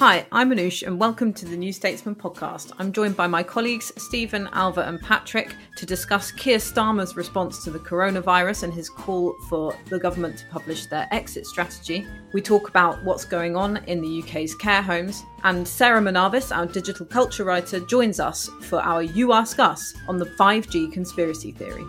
Hi, I'm Anoosh, and welcome to the New Statesman podcast. I'm joined by my colleagues Stephen, Ailbhe, and Patrick to discuss Keir Starmer's response to the coronavirus and his call for the government to publish their exit strategy. We talk about what's going on in the UK's care homes, and Sarah Manavis, our digital culture writer, joins us for our You Ask Us on the 5G conspiracy theory.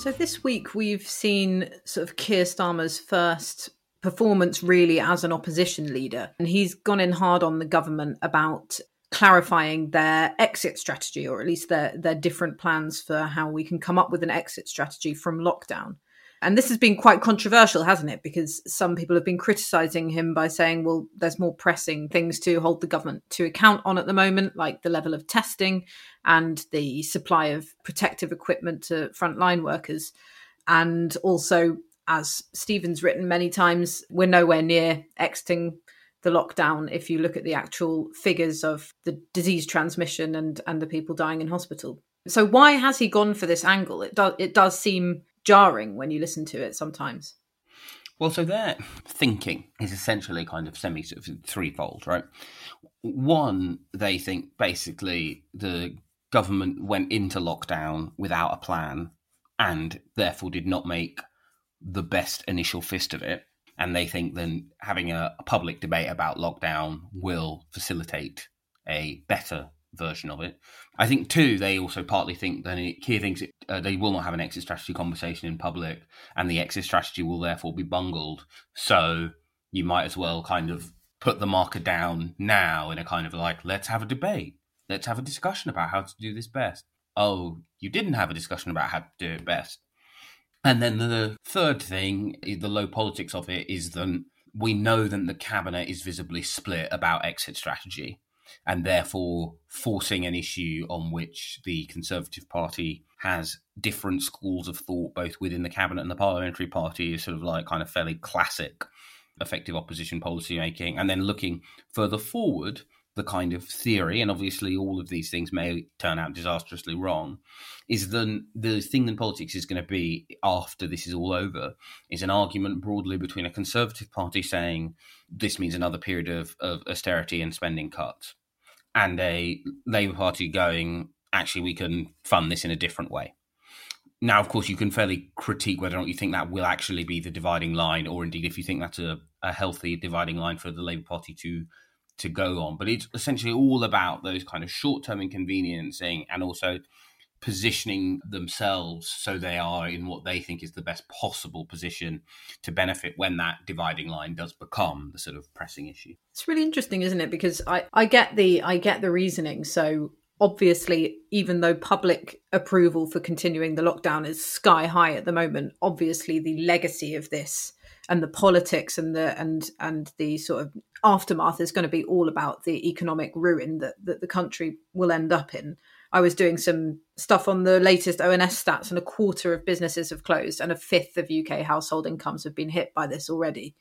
So this week we've seen sort of Keir Starmer's first performance really as an opposition leader. And he's gone in hard on the government about clarifying their exit strategy, or at least their, their different plans for how we can come up with an exit strategy from lockdown. And this has been quite controversial, hasn't it? Because some people have been criticizing him by saying, well, there's more pressing things to hold the government to account on at the moment, like the level of testing and the supply of protective equipment to frontline workers. And also, as Stephen's written many times, we're nowhere near exiting the lockdown if you look at the actual figures of the disease transmission and, and the people dying in hospital. So why has he gone for this angle? It does it does seem jarring when you listen to it sometimes. Well, so their thinking is essentially kind of semi sort of threefold, right? One, they think basically the government went into lockdown without a plan and therefore did not make the best initial fist of it. And they think then having a, a public debate about lockdown will facilitate a better version of it. I think too, they also partly think that Keir thinks it, uh, they will not have an exit strategy conversation in public, and the exit strategy will therefore be bungled. So you might as well kind of put the marker down now in a kind of like, let's have a debate, let's have a discussion about how to do this best. Oh, you didn't have a discussion about how to do it best. And then the third thing, the low politics of it, is that we know that the cabinet is visibly split about exit strategy and therefore forcing an issue on which the Conservative Party has different schools of thought, both within the cabinet and the parliamentary party, is sort of like kind of fairly classic effective opposition policy making. And then looking further forward, the kind of theory, and obviously all of these things may turn out disastrously wrong, is then the thing in politics is going to be after this is all over is an argument broadly between a conservative party saying this means another period of, of austerity and spending cuts and a Labour Party going, actually, we can fund this in a different way. Now, of course, you can fairly critique whether or not you think that will actually be the dividing line, or indeed if you think that's a, a healthy dividing line for the Labour Party to to go on. But it's essentially all about those kind of short term inconveniencing and also positioning themselves so they are in what they think is the best possible position to benefit when that dividing line does become the sort of pressing issue. It's really interesting, isn't it? Because I, I get the I get the reasoning. So obviously, even though public approval for continuing the lockdown is sky high at the moment, obviously the legacy of this and the politics and the and and the sort of aftermath is going to be all about the economic ruin that, that the country will end up in. I was doing some stuff on the latest ONS stats, and a quarter of businesses have closed, and a fifth of UK household incomes have been hit by this already.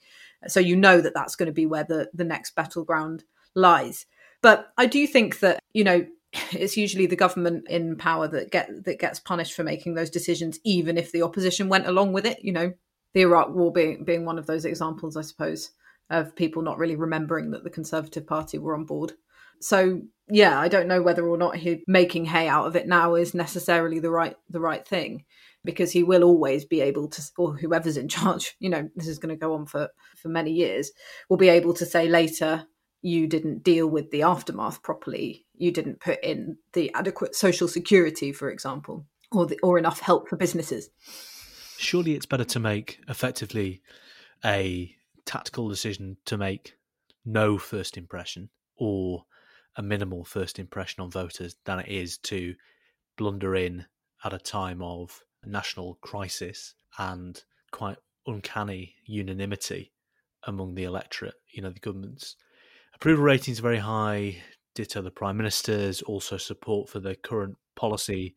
So you know that that's going to be where the, the next battleground lies. But I do think that, you know, it's usually the government in power that get that gets punished for making those decisions, even if the opposition went along with it. You know, the Iraq War being being one of those examples, I suppose, of people not really remembering that the Conservative Party were on board. So yeah, I don't know whether or not he making hay out of it now is necessarily the right the right thing. because he will always be able to or whoever's in charge you know this is going to go on for for many years will be able to say later you didn't deal with the aftermath properly you didn't put in the adequate social security for example or the, or enough help for businesses surely it's better to make effectively a tactical decision to make no first impression or a minimal first impression on voters than it is to blunder in at a time of national crisis and quite uncanny unanimity among the electorate. You know, the government's approval ratings are very high, ditto the prime minister's, also support for the current policy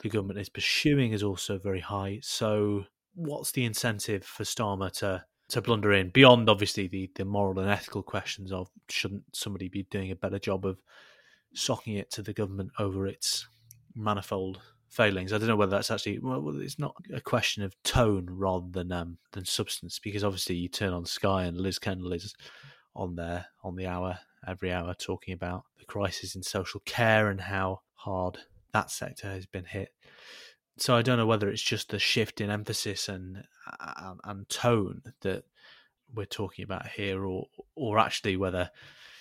the government is pursuing is also very high. So, what's the incentive for Starmer to to blunder in beyond obviously the the moral and ethical questions of shouldn't somebody be doing a better job of socking it to the government over its manifold failings. I don't know whether that's actually well, it's not a question of tone rather than um, than substance because obviously you turn on Sky and Liz Kendall is on there on the hour every hour talking about the crisis in social care and how hard that sector has been hit. So I don't know whether it's just the shift in emphasis and and, and tone that we're talking about here, or or actually whether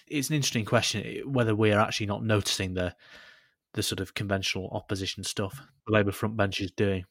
it's an interesting question whether we are actually not noticing the the sort of conventional opposition stuff the Labour front bench is doing.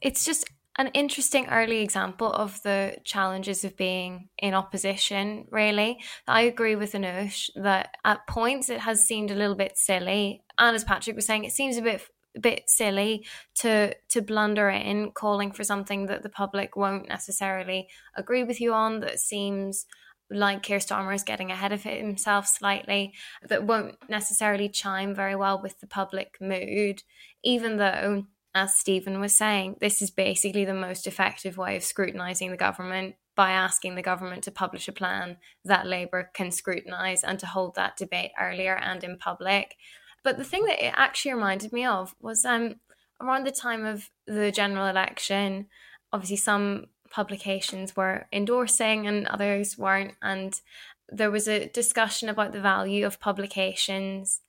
It's just an interesting early example of the challenges of being in opposition, really. I agree with Anoosh that at points it has seemed a little bit silly. And as Patrick was saying, it seems a bit bit silly to to blunder in calling for something that the public won't necessarily agree with you on that seems like Keir Starmer is getting ahead of himself slightly, that won't necessarily chime very well with the public mood, even though, as Stephen was saying, this is basically the most effective way of scrutinising the government by asking the government to publish a plan that Labour can scrutinise and to hold that debate earlier and in public. But the thing that it actually reminded me of was um, around the time of the general election, obviously some publications were endorsing and others weren't. And there was a discussion about the value of publications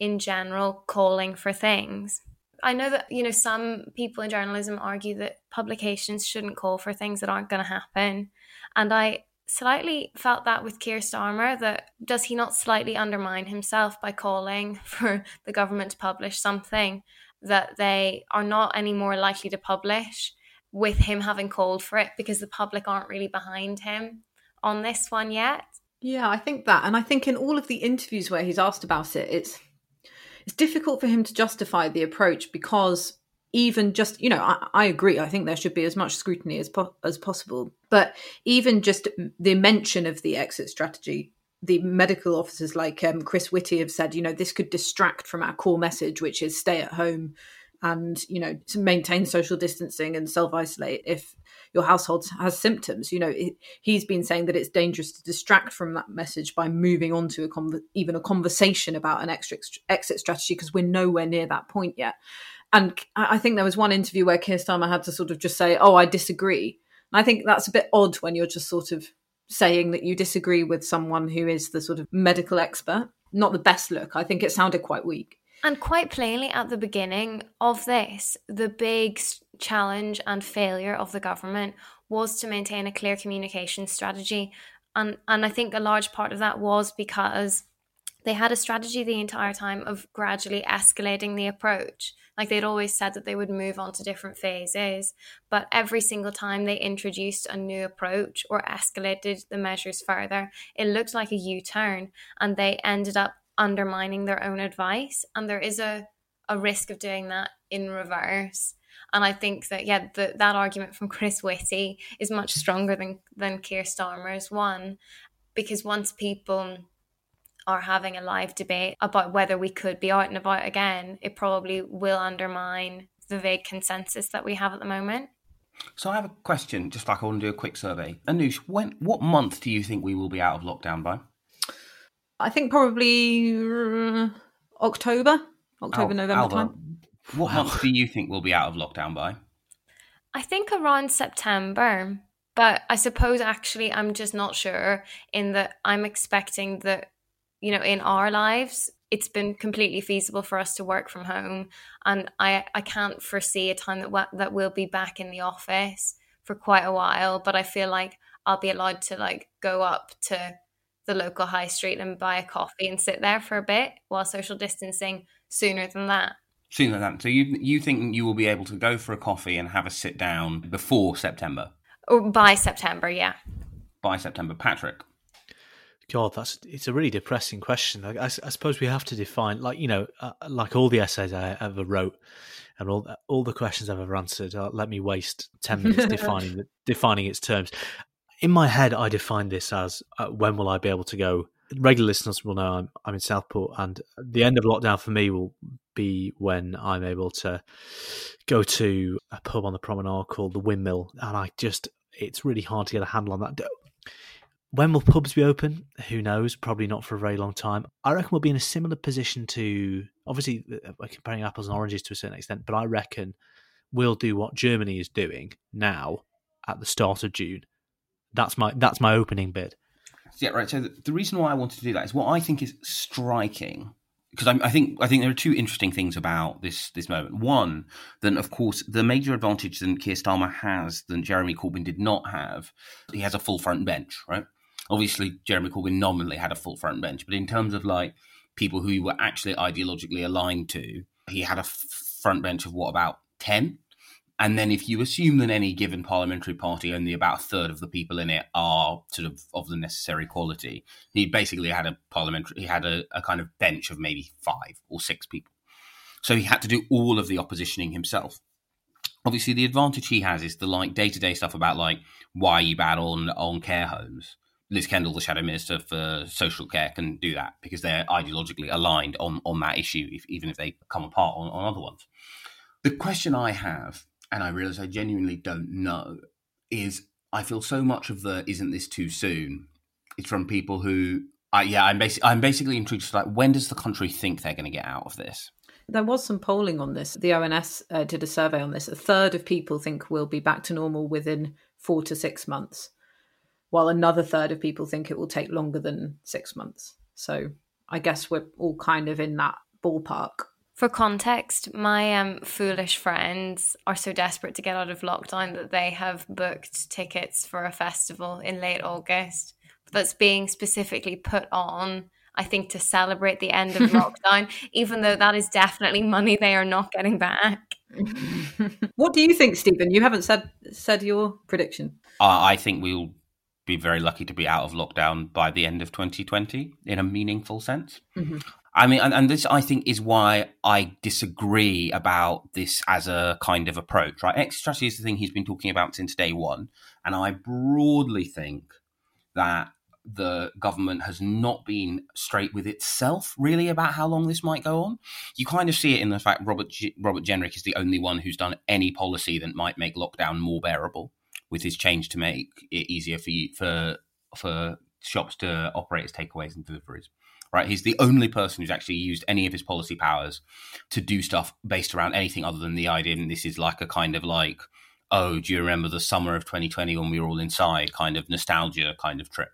in general calling for things. I know that, you know, some people in journalism argue that publications shouldn't call for things that aren't going to happen. And I slightly felt that with Keir Starmer that does he not slightly undermine himself by calling for the government to publish something that they are not any more likely to publish with him having called for it because the public aren't really behind him on this one yet. Yeah, I think that, and I think in all of the interviews where he's asked about it, it's it's difficult for him to justify the approach because even just you know I, I agree I think there should be as much scrutiny as po- as possible, but even just the mention of the exit strategy the medical officers like um, Chris Whitty have said, you know, this could distract from our core message, which is stay at home, and you know maintain social distancing and self isolate if your household has symptoms. You know he's been saying that it's dangerous to distract from that message by moving on to a con- even a conversation about an extra exit strategy because we're nowhere near that point yet. And i think there was one interview where Keir Starmer had to sort of just say oh i disagree. And i think that's a bit odd when you're just sort of saying that you disagree with someone who is the sort of medical expert. Not the best look. I think it sounded quite weak and quite plainly, at the beginning of this, the big challenge and failure of the government was to maintain a clear communication strategy. And, and I think a large part of that was because they had a strategy the entire time of gradually escalating the approach. Like they'd always said that they would move on to different phases, but every single time they introduced a new approach or escalated the measures further, it looked like a U turn and they ended up undermining their own advice and there is a a risk of doing that in reverse and I think that yeah the, that argument from Chris Whitty is much stronger than than Keir Starmer's one because once people are having a live debate about whether we could be out and about again it probably will undermine the vague consensus that we have at the moment so I have a question, just like I want to do a quick survey. Anoosh, when what month do you think we will be out of lockdown by? I think probably uh, October, October, Al- November Ailbhe, time. What month do you think we'll be out of lockdown by? I think around September, but I suppose actually I'm just not sure. In that I'm expecting that you know in our lives it's been completely feasible for us to work from home and i i can't foresee a time that that we'll be back in the office for quite a while but i feel like i'll be allowed to like go up to the local high street and buy a coffee and sit there for a bit while social distancing sooner than that sooner than that so you you think you will be able to go for a coffee and have a sit down before september or by september yeah by september patrick God, that's it's a really depressing question. I, I, I suppose we have to define, like you know, uh, like all the essays I ever wrote, and all all the questions I've ever answered. Uh, let me waste ten minutes defining the, defining its terms. In my head, I define this as uh, when will I be able to go? Regular listeners will know I'm I'm in Southport, and the end of lockdown for me will be when I'm able to go to a pub on the promenade called the Windmill, and I just it's really hard to get a handle on that. When will pubs be open? Who knows? Probably not for a very long time. I reckon we'll be in a similar position to obviously uh, we're comparing apples and oranges to a certain extent, but I reckon we'll do what Germany is doing now at the start of June. That's my that's my opening bid. Yeah, right. So the, the reason why I wanted to do that is what I think is striking because I, think I think there are two interesting things about this this moment. One, then of course the major advantage that Keir Starmer has that Jeremy Corbyn did not have, he has a full front bench, right? obviously Jeremy Corbyn nominally had a full front bench, but in terms of like people who were actually ideologically aligned to, he had a f- front bench of what about ten. And then, if you assume that any given parliamentary party, only about a third of the people in it are sort of of the necessary quality, he basically had a parliamentary, he had a, a kind of bench of maybe five or six people. So he had to do all of the oppositioning himself obviously the advantage he has is the like day to day stuff about like why you bad on on care homes. Liz Kendall, the Shadow Minister for Social Care, can do that because they're ideologically aligned on, on that issue, if, even if they come apart on, on other ones. The question I have, and I realize I genuinely don't know, is I feel so much of the "isn't this too soon?" It's from people who, I, yeah, I'm basically I'm basically intrigued. Like, when does the country think they're going to get out of this? There was some polling on this. The ONS uh, did a survey on this. A third of people think we'll be back to normal within four to six months while another third of people think it will take longer than six months. So I guess we're all kind of in that ballpark. For context, my um, foolish friends are so desperate to get out of lockdown that they have booked tickets for a festival in late August that's being specifically put on, I think, to celebrate the end of lockdown, even though that is definitely money they are not getting back. what do you think, Stephen? You haven't said said your prediction. Uh, I think we'll be very lucky to be out of lockdown by the end of 2020 in a meaningful sense. Mm-hmm. I mean, and, and, this I think is why I disagree about this as a kind of approach, right? Exit strategy is the thing he's been talking about since day one. And I broadly think that the government has not been straight with itself really about how long this might go on. You kind of see it in the fact Robert G- Robert Jenrick is the only one who's done any policy that might make lockdown more bearable with his change to make it easier for you, for for shops to operate as takeaways and deliveries. Right, he's the only person who's actually used any of his policy powers to do stuff based around anything other than the idea. And this is like a kind of like, oh, do you remember the summer of 2020 when we were all inside? Kind of nostalgia kind of trip.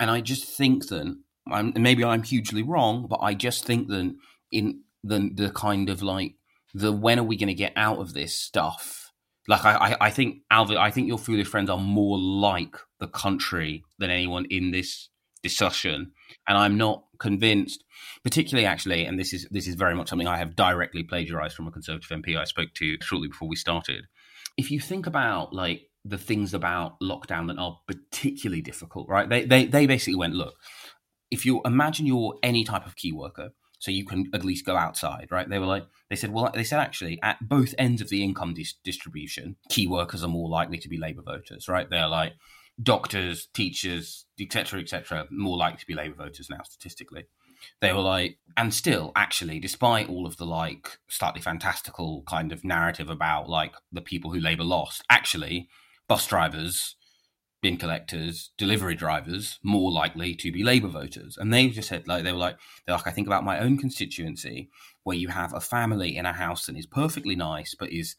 And I just think that I'm, maybe I'm hugely wrong, but I just think that in the the kind of like the when are we going to get out of this stuff like I, I think Alvin, I think your foolish friends are more like the country than anyone in this discussion, and I'm not convinced. Particularly, actually, and this is this is very much something I have directly plagiarized from a Conservative MP I spoke to shortly before we started. If you think about like the things about lockdown that are particularly difficult, right? They they they basically went, look, if you imagine you're any type of key worker, so you can at least go outside, right? They were like, they said, well, they said actually at both ends of the income dis- distribution, key workers are more likely to be Labour voters, right? They're like doctors, teachers, etc., etc., more likely to be Labour voters now statistically. They were like, and still, actually, despite all of the like slightly fantastical kind of narrative about like the people who Labour lost, actually, bus drivers bin collectors, delivery drivers more likely to be Labour voters. And they just said, like, they were like, they're like, I think about my own constituency where you have a family in a house that is perfectly nice, but is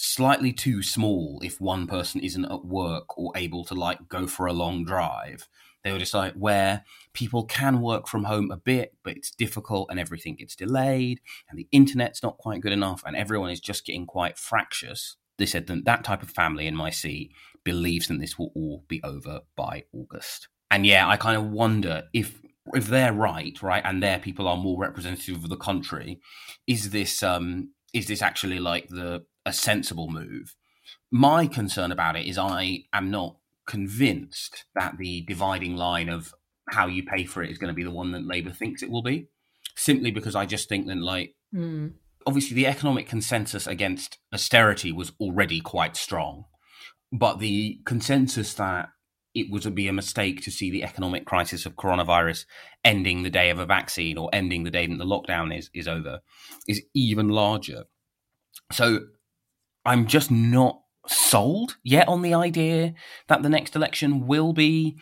slightly too small if one person isn't at work or able to like go for a long drive. They were just like where people can work from home a bit, but it's difficult and everything gets delayed and the internet's not quite good enough and everyone is just getting quite fractious. They said that that type of family in my seat believes that this will all be over by August. And yeah, I kind of wonder if if they're right, right, and their people are more representative of the country, is this um is this actually like the a sensible move? My concern about it is I am not convinced that the dividing line of how you pay for it is going to be the one that Labour thinks it will be. Simply because I just think that, like, mm. obviously the economic consensus against austerity was already quite strong, but the consensus that it would be a mistake to see the economic crisis of coronavirus ending the day of a vaccine or ending the day that the lockdown is is over is even larger. So I'm just not sold yet on the idea that the next election will be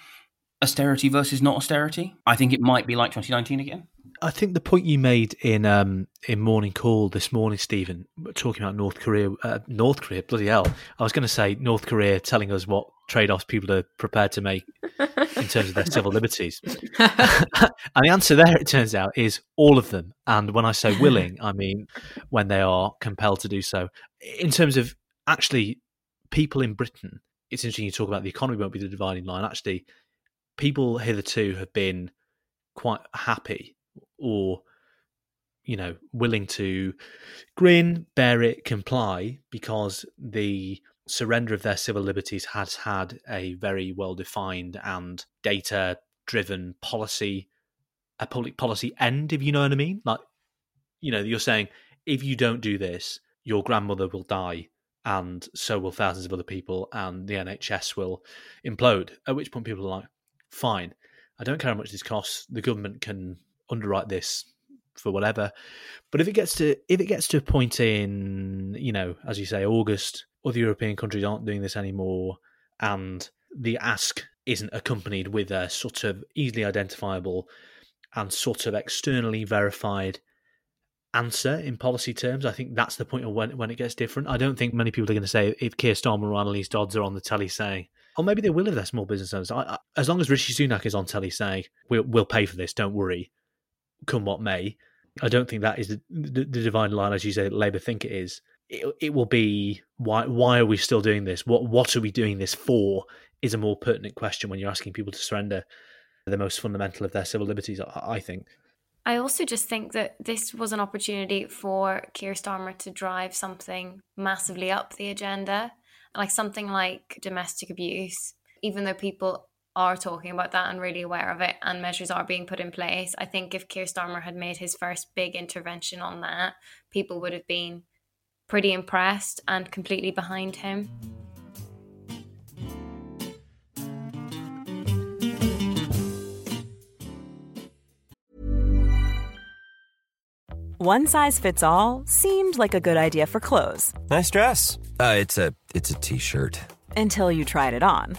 austerity versus not austerity. I think it might be like 2019 again. I think the point you made in um, in morning call this morning, Stephen, talking about North Korea, uh, North Korea, bloody hell! I was going to say North Korea telling us what trade-offs people are prepared to make in terms of their civil liberties, and the answer there, it turns out, is all of them. And when I say willing, I mean when they are compelled to do so. In terms of actually people in Britain, it's interesting you talk about the economy won't be the dividing line. Actually, people hitherto have been quite happy or you know willing to grin bear it comply because the surrender of their civil liberties has had a very well defined and data driven policy a public policy end if you know what i mean. Like you know you're saying if you don't do this your grandmother will die and so will thousands of other people and the nhs will implode. At which point people are like fine. I don't care how much this costs. The government can underwrite this for whatever. But if it gets to if it gets to a point in you know, as you say, August, other European countries aren't doing this anymore, and the ask isn't accompanied with a sort of easily identifiable and sort of externally verified answer in policy terms. I think that's the point of when when it gets different. I don't think many people are going to say if Keir Starmer or Anneliese Dodds are on the telly saying, or maybe they will if they're small business owners. I, I, as long as Rishi Sunak is on telly saying we'll we'll pay for this, don't worry come what may. I don't think that is the, the, divine line, as you say, Labour think it is. It, it, will be why why are we still doing this? What what are we doing this for? Is a more pertinent question when you're asking people to surrender the most fundamental of their civil liberties. I, I think. I also just think that this was an opportunity for Keir Starmer to drive something massively up the agenda, like something like domestic abuse. Even though people are talking about that and really aware of it and measures are being put in place. I think if Keir Starmer had made his first big intervention on that, people would have been pretty impressed and completely behind him. One size fits all seemed like a good idea for clothes. Nice dress. Uh, it's a it's a t-shirt. Until you tried it on.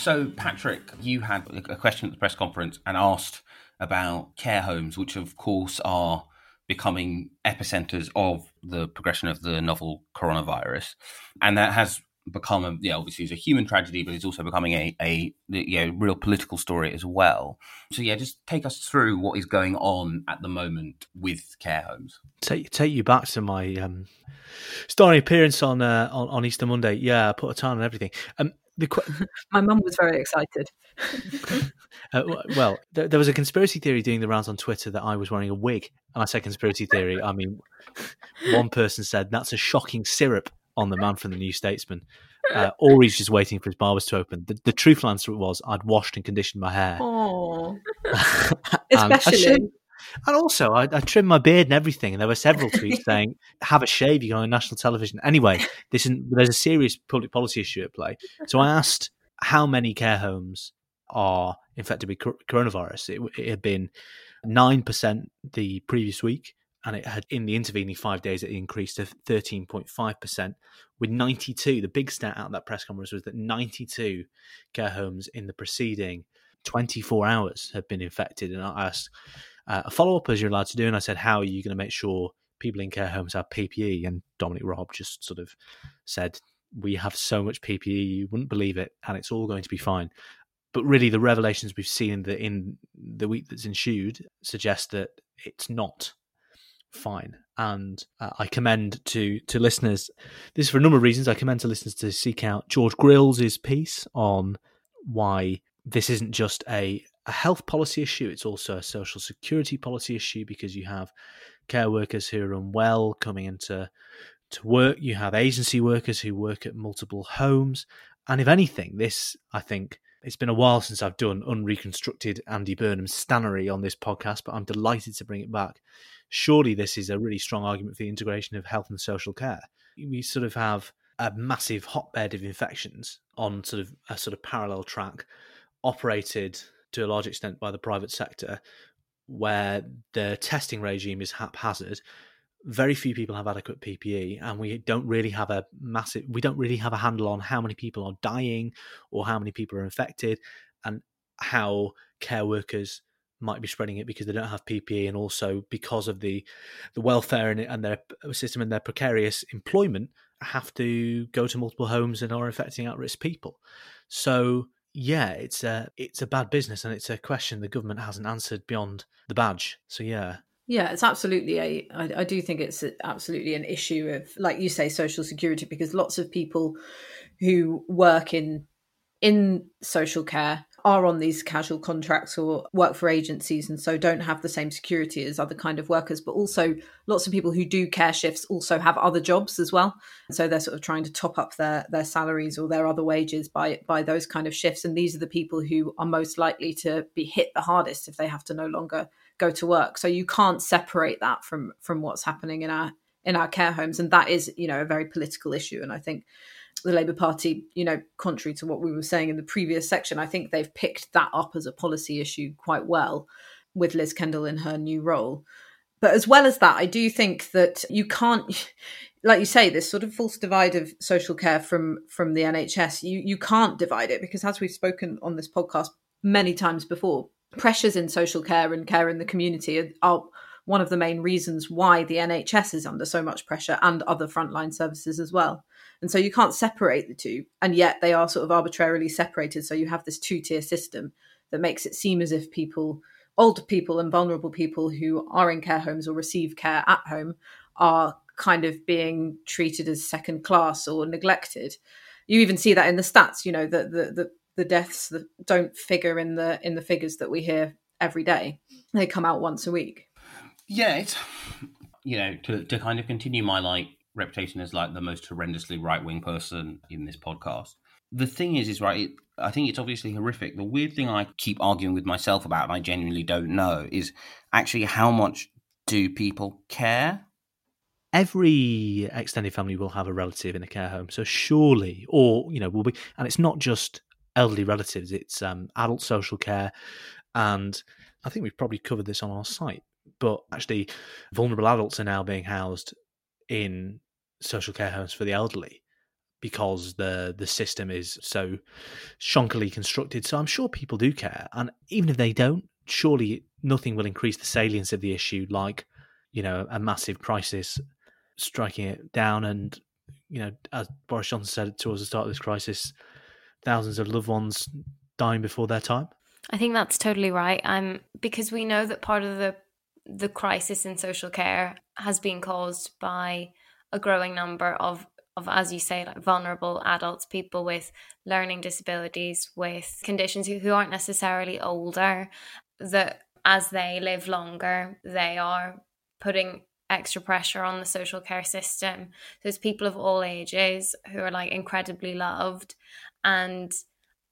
So, Patrick, you had a question at the press conference and asked about care homes, which of course are becoming epicenters of the progression of the novel coronavirus, and that has become a yeah obviously it's a human tragedy, but it's also becoming a a you know, real political story as well. So yeah, just take us through what is going on at the moment with care homes. Take take you back to my um, starring appearance on, uh, on on Easter Monday. Yeah, I put a ton on everything. Um, the my mum was very excited. uh, well, there, there, was a conspiracy theory doing the rounds on Twitter that I was wearing a wig, and I say conspiracy theory. I mean, one person said that's a shocking syrup on the man from the New Statesman, uh, or he's just waiting for his barbers to open. The, the truthful answer was I'd washed and conditioned my hair. Oh, especially. And also, I, I trimmed my beard and everything, and there were several tweets saying, "Have a shave, you're on national television." Anyway, this is, there's a serious public policy issue at play. So I asked how many care homes are infected with coronavirus. It, it had been nine percent the previous week, and it had in the intervening five days it increased to 13.5% with 92 the big stat out of that press conference was that 92 care homes in the preceding 24 hours have been infected and i asked uh, a follow-up as you're allowed to do and i said how are you going to make sure people in care homes have ppe and dominic raab just sort of said we have so much ppe you wouldn't believe it and it's all going to be fine but really the revelations we've seen in the, in the week that's ensued suggest that it's not fine. And uh, I commend to to listeners this is for a number of reasons. I commend to listeners to seek out George Grylls's piece on why this isn't just a, a health policy issue; it's also a social security policy issue because you have care workers who are unwell coming into to work. You have agency workers who work at multiple homes, and if anything, this I think it's been a while since I've done unreconstructed Andy Burnham's stannery on this podcast, but I'm delighted to bring it back surely this is a really strong argument for the integration of health and social care. We sort of have a massive hotbed of infections on sort of a sort of parallel track operated to a large extent by the private sector where the testing regime is haphazard very few people have adequate PPE, and we don't really have a massive, we don't really have a handle on how many people are dying or how many people are infected, and how care workers might be spreading it because they don't have PPE and also because of the the welfare and, and their system and their precarious employment have to go to multiple homes and are affecting at risk people. So yeah, it's a it's a bad business and it's a question the government hasn't answered beyond the badge. So yeah. Yeah, it's absolutely a. I, I do think it's absolutely an issue of, like you say, social security because lots of people who work in in social care are on these casual contracts or work for agencies and so don't have the same security as other kind of workers but also lots of people who do care shifts also have other jobs as well. So they're sort of trying to top up their their salaries or their other wages by by those kind of shifts. And these are the people who are most likely to be hit the hardest if they have to no longer go to work. So you can't separate that from from what's happening in our in our care homes. And that is you know a very political issue. And i think the Labour Party, you know, contrary to what we were saying in the previous section, I think they've picked that up as a policy issue quite well with Liz Kendall in her new role. But as well as that, I do think that you can't, like you say, this sort of false divide of social care from from the NHS. You you can't divide it because, as we've spoken on this podcast many times before, pressures in social care and care in the community are, are one of the main reasons why the NHS is under so much pressure and other frontline services as well. And so you can't separate the two. And yet they are sort of arbitrarily separated. So you have this two tier system that makes it seem as if people, older people and vulnerable people who are in care homes or receive care at home, are kind of being treated as second class or neglected. You even see that in the stats, you know, the, the, the, the deaths that don't figure in the in the figures that we hear every day. They come out once a week. Yeah, it's you know, to, to kind of continue my like reputation as like the most horrendously right wing person in this podcast. The thing is, is right. It, I think it's obviously horrific. The weird thing I keep arguing with myself about, and I genuinely don't know, is actually how much do people care? Every extended family will have a relative in a care home, so surely, or you know, will be, and it's not just elderly relatives; it's um, adult social care, and I think we've probably covered this on our site. But actually, vulnerable adults are now being housed in social care homes for the elderly because the the system is so shonkily constructed. So I'm sure people do care, and even if they don't, surely nothing will increase the salience of the issue like you know a massive crisis striking it down. And you know, as Boris Johnson said towards the start of this crisis, thousands of loved ones dying before their time. I think that's totally right. Um, because we know that part of the the crisis in social care has been caused by a growing number of of as you say like vulnerable adults people with learning disabilities with conditions who, who aren't necessarily older that as they live longer they are putting extra pressure on the social care system. There's people of all ages who are like incredibly loved. And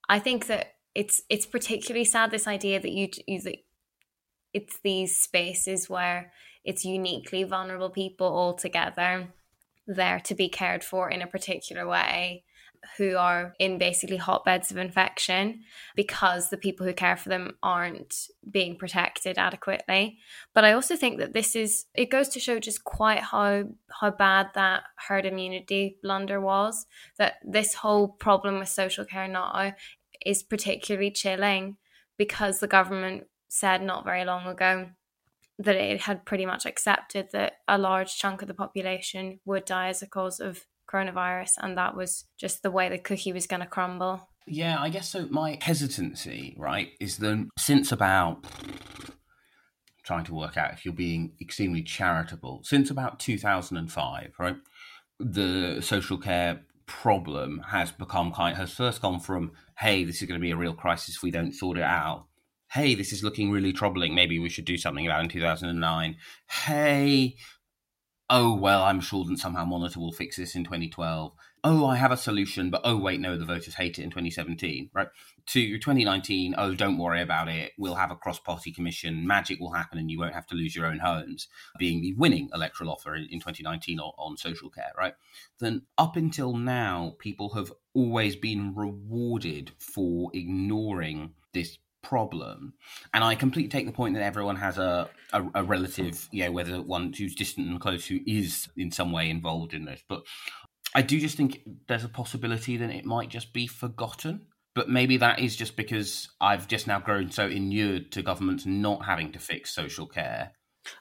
i think that it's it's particularly sad this idea that you, you that it's these spaces where it's uniquely vulnerable people all together there to be cared for in a particular way who are in basically hotbeds of infection because the people who care for them aren't being protected adequately. But I also think that this is it goes to show just quite how how bad that herd immunity blunder was. That this whole problem with social care now is particularly chilling because the government said not very long ago that it had pretty much accepted that a large chunk of the population would die as a cause of coronavirus, and that was just the way the cookie was going to crumble. Yeah, I guess so. My hesitancy, right, is that since about trying to work out if you're being extremely charitable, since about 2005, right, the social care problem has become kind has first gone from hey this is going to be a real crisis if we don't sort it out hey this is looking really troubling maybe we should do something about it in 2009 hey oh, well, I'm sure that somehow Monitor will fix this in 2012. Oh, I have a solution, but oh, wait, no, the voters hate it in 2017, right? To 2019, oh, don't worry about it. We'll have a cross party commission. Magic will happen and you won't have to lose your own homes, being the winning electoral offer in, in 2019 on, on social care, right? Then up until now, people have always been rewarded for ignoring this problem. And I completely take the point that everyone has a, a, a relative, yeah, whether one who's distant and close who is in some way involved in this. But I do just think there's a possibility that it might just be forgotten. But maybe that is just because I've just now grown so inured to governments not having to fix social care.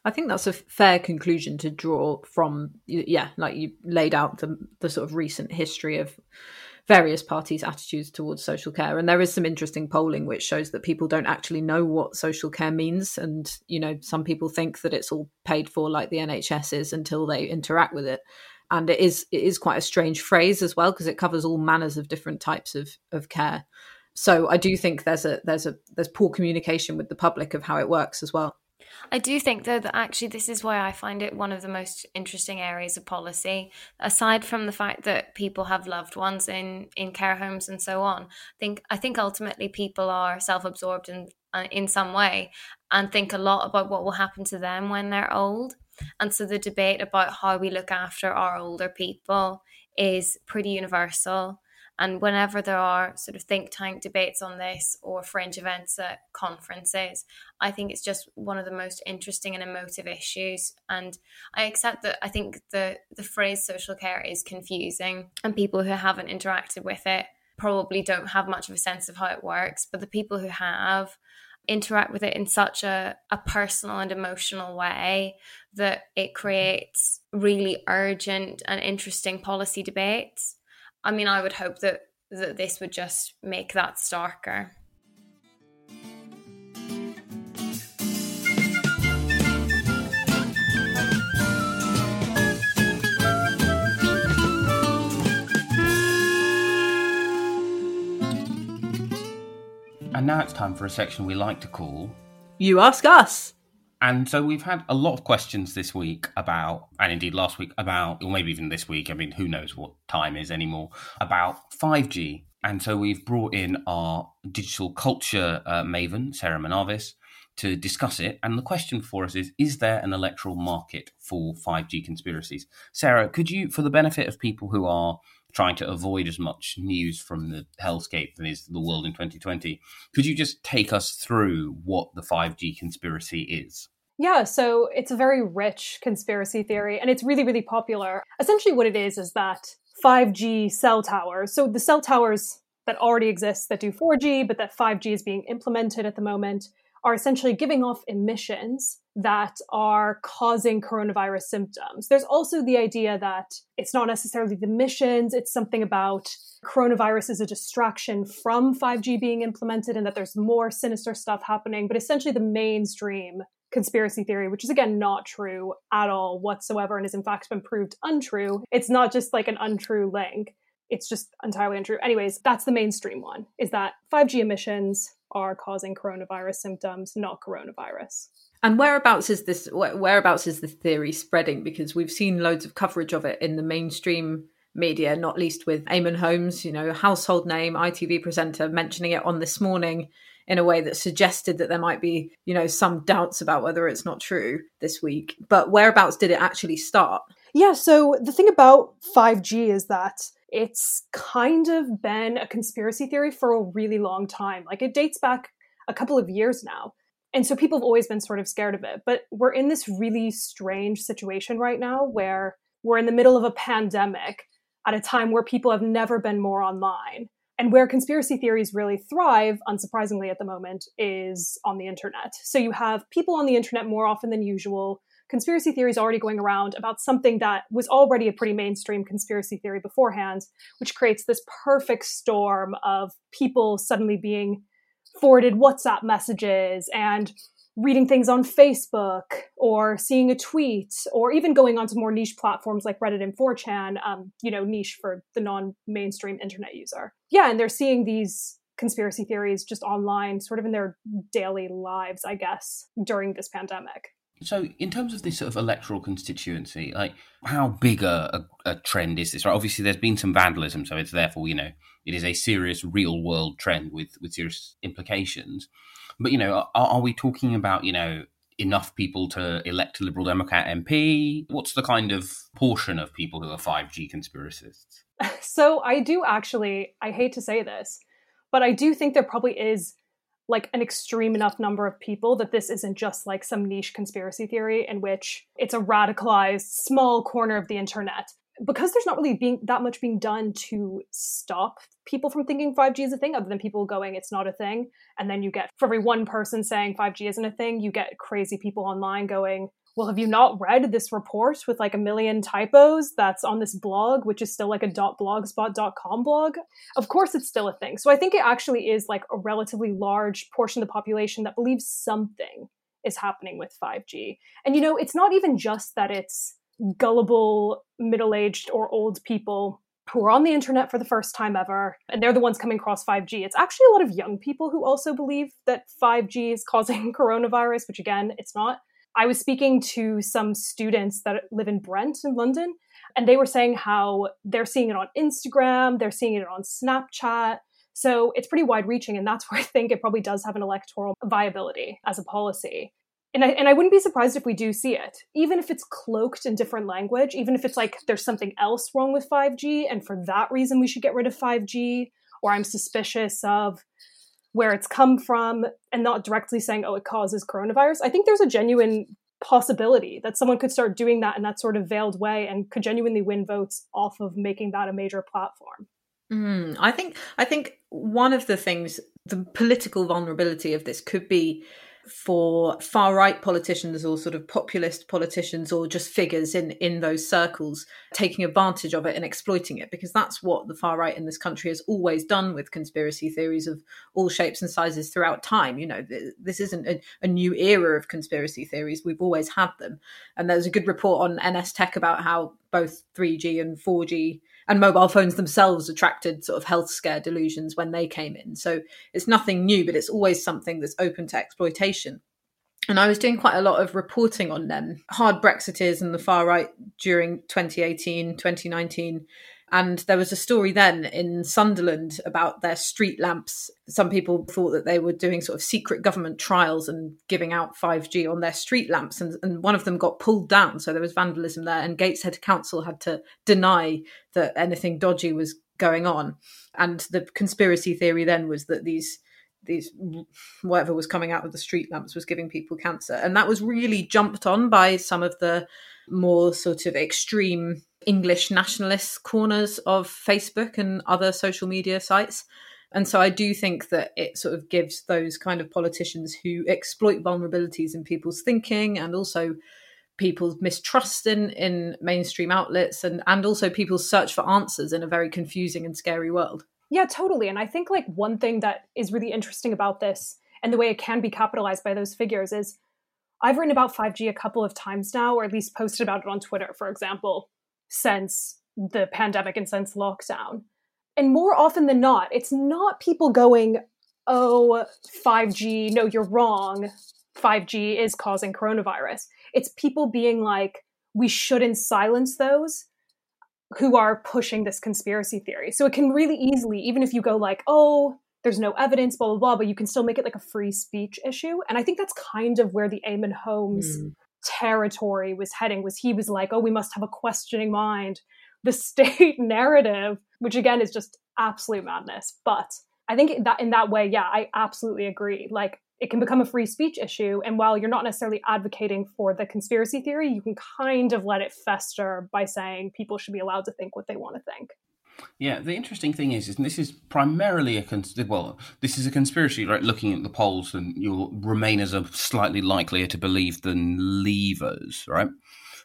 I think that's a fair conclusion to draw from, yeah, like you laid out the the sort of recent history of various parties' attitudes towards social care. And there is some interesting polling which shows that people don't actually know what social care means. And, you know, some people think that it's all paid for like the NHS is until they interact with it. And it is it is quite a strange phrase as well, because it covers all manners of different types of, of care. So I do think there's a there's a there's poor communication with the public of how it works as well. I do think, though, that actually this is why I find it one of the most interesting areas of policy. Aside from the fact that people have loved ones in in care homes and so on, I think I think ultimately people are self absorbed in uh, in some way and think a lot about what will happen to them when they're old. And so the debate about how we look after our older people is pretty universal. And whenever there are sort of think tank debates on this or fringe events at conferences, I think it's just one of the most interesting and emotive issues. And I accept that I think the, the phrase social care is confusing, and people who haven't interacted with it probably don't have much of a sense of how it works. But the people who have, interact with it in such a, a personal and emotional way that it creates really urgent and interesting policy debates. I mean, I would hope that that this would just make that starker. And now it's time for a section we like to call You Ask Us. And so we've had a lot of questions this week about, and indeed last week about, or maybe even this week, I mean, who knows what time is anymore, about 5G. And so we've brought in our digital culture uh, maven, Sarah Manavis, to discuss it. And the question for us is Is there an electoral market for 5G conspiracies? Sarah, could you, for the benefit of people who are trying to avoid as much news from the hellscape that is the world in 2020. Could you just take us through what the 5G conspiracy is? Yeah, so it's a very rich conspiracy theory and it's really, really popular. Essentially, what it is is that 5G cell towers, so the cell towers that already exist that do 4G, but that 5G is being implemented at the moment, are essentially giving off emissions that are causing coronavirus symptoms. There's also the idea that it's not necessarily the missions, it's something about coronavirus is a distraction from 5G being implemented and that there's more sinister stuff happening. But essentially, the mainstream conspiracy theory, which is again not true at all whatsoever and has in fact been proved untrue. It's not just like an untrue link. It's just entirely untrue. Anyways, that's the mainstream one is that 5G emissions are causing coronavirus symptoms, not coronavirus. And whereabouts is this? Whereabouts is the theory spreading? Because we've seen loads of coverage of it in the mainstream media, not least with Eamonn Holmes, you know, household name, ITV presenter, mentioning it on this morning in a way that suggested that there might be, you know, some doubts about whether it's not true this week. But whereabouts did it actually start? Yeah, so the thing about 5G is that it's kind of been a conspiracy theory for a really long time. Like it dates back a couple of years now. And so people have always been sort of scared of it. But we're in this really strange situation right now where we're in the middle of a pandemic at a time where people have never been more online. And where conspiracy theories really thrive, unsurprisingly at the moment, is on the internet. So you have people on the internet more often than usual. Conspiracy theories already going around about something that was already a pretty mainstream conspiracy theory beforehand, which creates this perfect storm of people suddenly being forwarded WhatsApp messages and reading things on Facebook or seeing a tweet or even going onto more niche platforms like Reddit and 4chan, um, you know, niche for the non mainstream internet user. Yeah, and they're seeing these conspiracy theories just online, sort of in their daily lives, I guess, during this pandemic. So, in terms of this sort of electoral constituency, like how big a, a, a, trend is this? Right, obviously, there's been some vandalism, so it's therefore, you know, it is a serious, real world trend with with serious implications. But you know, are, are we talking about you know enough people to elect a Liberal Democrat MP? What's the kind of portion of people who are 5G conspiracists? So I do actually, I hate to say this, but I do think there probably is like an extreme enough number of people that this isn't just like some niche conspiracy theory in which it's a radicalized small corner of the internet because there's not really being that much being done to stop people from thinking 5G is a thing, other than people going, it's not a thing. And then you get, for every one person saying 5G isn't a thing, you get crazy people online going, well, have you not read this report with like a million typos that's on this blog, which is still like a .blogspot.com blog? Of course, it's still a thing. So I think it actually is like a relatively large portion of the population that believes something is happening with 5G. And you know, it's not even just that it's gullible middle aged or old people who are on the internet for the first time ever, and they're the ones coming across 5G. It's actually a lot of young people who also believe that 5G is causing coronavirus, which again, it's not. I was speaking to some students that live in Brent in London, and they were saying how they're seeing it on Instagram, they're seeing it on Snapchat. So it's pretty wide reaching, and that's where I think it probably does have an electoral viability as a policy and I, and I wouldn't be surprised if we do see it, even if it's cloaked in different language, even if it's like there's something else wrong with 5G, and for that reason we should get rid of 5G, or I'm suspicious of where it's come from, and not directly saying, oh, it causes coronavirus. I think there's a genuine possibility that someone could start doing that in that sort of veiled way and could genuinely win votes off of making that a major platform. Mm, I think I think one of the things, the political vulnerability of this could be for far right politicians or sort of populist politicians or just figures in in those circles taking advantage of it and exploiting it because that's what the far right in this country has always done with conspiracy theories of all shapes and sizes throughout time. You know this isn't a, a new era of conspiracy theories. We've always had them. And there's a good report on ns tech about how both 3g and 4g and mobile phones themselves attracted sort of health scare delusions when they came in. So it's nothing new, but it's always something that's open to exploitation. And I was doing quite a lot of reporting on them, hard Brexiteers and the far right during 2018, 2019 and there was a story then in Sunderland about their street lamps. Some people thought that they were doing sort of secret government trials and giving out 5G on their street lamps. And, and one of them got pulled down. So there was vandalism there. And Gateshead Council had to deny that anything dodgy was going on. And the conspiracy theory then was that these these whatever was coming out of the street lamps was giving people cancer and that was really jumped on by some of the more sort of extreme English nationalist corners of Facebook and other social media sites. And so I do think that it sort of gives those kind of politicians who exploit vulnerabilities in people's thinking and also people's mistrust in, in mainstream outlets and, and also people's search for answers in a very confusing and scary world. Yeah, totally. And I think like one thing that is really interesting about this and the way it can be capitalized by those figures is I've written about 5G a couple of times now, or at least posted about it on Twitter, for example since the pandemic and since lockdown. And more often than not, it's not people going, oh, 5G, no, you're wrong. 5G is causing coronavirus. It's people being like, we shouldn't silence those. who are pushing this conspiracy theory. So it can really easily, even if you go like, oh, there's no evidence, blah, blah, blah, but you can still make it like a free speech issue. And I think that's kind of where the Eamonn Holmes mm. territory was heading, was he was like, oh, we must have a questioning mind. The state narrative, which again is just absolute madness. But I think that in that way, yeah, I absolutely agree. Like it can become a free speech issue. And while you're not necessarily advocating for the conspiracy theory, you can kind of let it fester by saying people should be allowed to think what they want to think. Yeah, the interesting thing is, is this is primarily a cons- well, this is a conspiracy, right? Looking at the polls, and your Remainers are slightly likelier to believe than Leavers, right?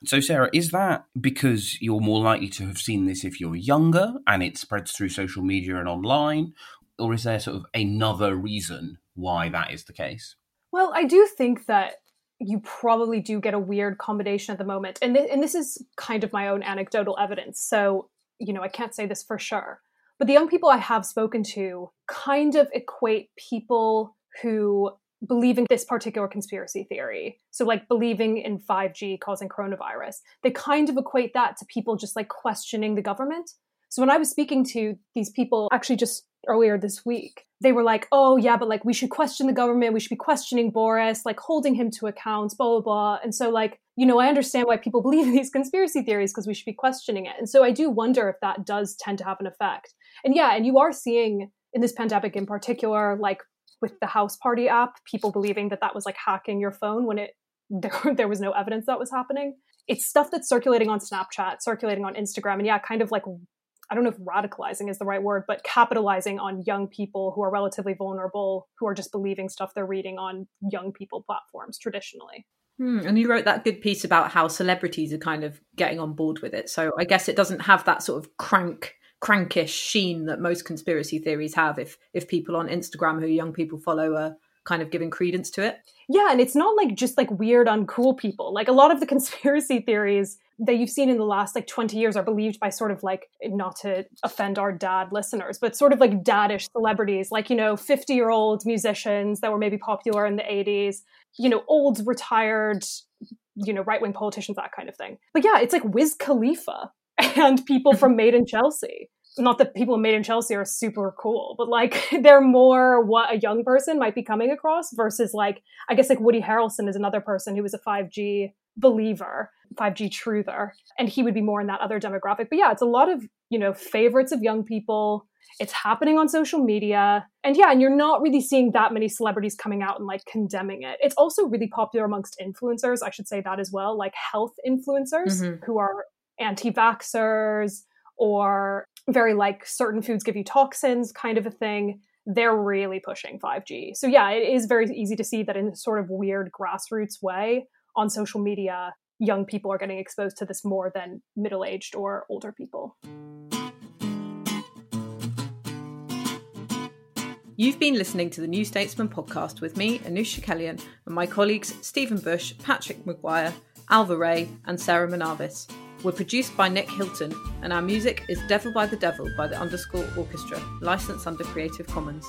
So, Sarah, is that because you're more likely to have seen this if you're younger and it spreads through social media and online, or is there sort of another reason why that is the case? Well, I do think that you probably do get a weird combination at the moment. And, th- and this is kind of my own anecdotal evidence. So, you know, I can't say this for sure. But the young people I have spoken to kind of equate people who believe in this particular conspiracy theory. So, like believing in 5G causing coronavirus, they kind of equate that to people just like questioning the government. So, when I was speaking to these people actually just earlier this week, they were like, oh, yeah, but like we should question the government. We should be questioning Boris, like holding him to account, blah, blah, blah. And so, like, you know, I understand why people believe these conspiracy theories because we should be questioning it. And so I do wonder if that does tend to have an effect. And yeah, and you are seeing in this pandemic in particular, like with the House Party app, people believing that that was like hacking your phone when it there, there was no evidence that was happening. It's stuff that's circulating on Snapchat, circulating on Instagram, and yeah, kind of like I don't know if radicalizing is the right word, but capitalizing on young people who are relatively vulnerable, who are just believing stuff they're reading on young people platforms traditionally. Hmm, and you wrote that good piece about how celebrities are kind of getting on board with it. So I guess it doesn't have that sort of crank crankish sheen that most conspiracy theories have if if people on Instagram who young people follow are kind of giving credence to it. Yeah, and it's not like just like weird uncool people. Like a lot of the conspiracy theories that you've seen in the last like 20 years are believed by sort of like not to offend our dad listeners but sort of like daddish celebrities like you know 50 year old musicians that were maybe popular in the 80s you know old retired you know right wing politicians that kind of thing but yeah it's like wiz khalifa and people from made in chelsea not that people in made in chelsea are super cool but like they're more what a young person might be coming across versus like i guess like woody harrelson is another person who was a 5g believer 5G truther, and he would be more in that other demographic. But yeah, it's a lot of, you know, favorites of young people. It's happening on social media. And yeah, and you're not really seeing that many celebrities coming out and like condemning it. It's also really popular amongst influencers. I should say that as well, like health influencers mm-hmm. who are anti vaxxers or very like certain foods give you toxins kind of a thing. They're really pushing 5G. So yeah, it is very easy to see that in a sort of weird grassroots way on social media young people are getting exposed to this more than middle aged or older people. You've been listening to the New Statesman podcast with me, Anoosh Chakelian, and my colleagues Stephen Bush, Patrick Maguire, Ailbhe Rea, and Sarah Manavis. We're produced by Nick Hilton, and our music is Devil by the Devil by the Underscore Orchestra, licensed under Creative Commons.